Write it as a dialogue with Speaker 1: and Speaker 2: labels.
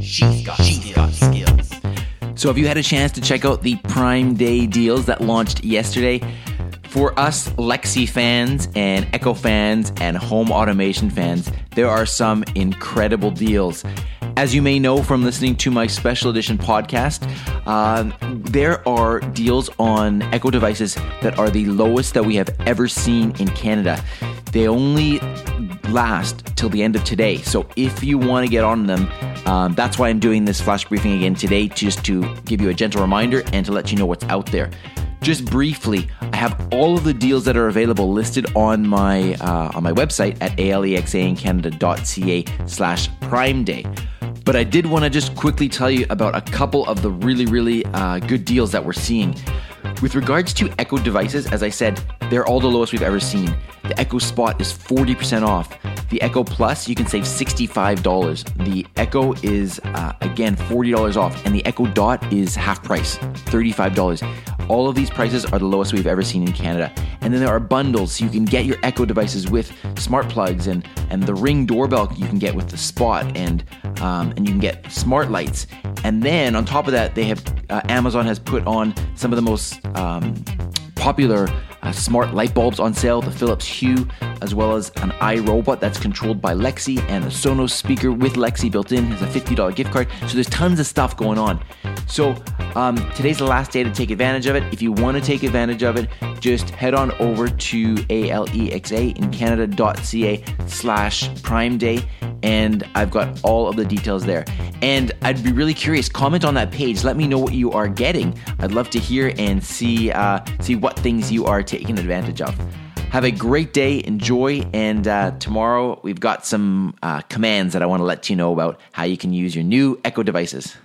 Speaker 1: She's got, got skills.
Speaker 2: So, have you had a chance to check out the Prime Day deals that launched yesterday? For us Alexa fans and Echo fans and home automation fans, there are some incredible deals. As you may know from listening to my special edition podcast, um, there are deals on Echo devices that are the lowest that we have ever seen in Canada. They only last till the end of today. So if you want to get on them, um, that's why I'm doing this flash briefing again today, just to give you a gentle reminder and to let you know what's out there. Just briefly, I have all of the deals that are available listed on my uh, on my website at alexaincanada.ca slash prime day. But I did want to just quickly tell you about a couple of the really, really uh, good deals that we're seeing. With regards to Echo devices, as I said, they're all the lowest we've ever seen. The Echo Spot is 40% off. The Echo Plus, you can save $65. The Echo is, uh, again, $40 off. And the Echo Dot is half price, $35. All of these prices are the lowest we've ever seen in Canada. And then there are bundles, so you can get your Echo devices with smart plugs and, and the Ring doorbell you can get with the Spot, and um, and you can get smart lights. And then on top of that, they have uh, Amazon has put on some of the most um, popular uh, smart light bulbs on sale the Philips Hue, as well as an iRobot that's controlled by Alexa, and a Sonos speaker with Alexa built in has a $50 gift card. So there's tons of stuff going on. So um, today's the last day to take advantage of it. If you want to take advantage of it, just head on over to alexa in canada.ca slash prime day and I've got all of the details there. And I'd be really curious. Comment on that page. Let me know what you are getting. I'd love to hear and see uh, see what things you are taking advantage of. Have a great day. Enjoy. And uh, tomorrow we've got some uh, commands that I want to let you know about how you can use your new Echo devices.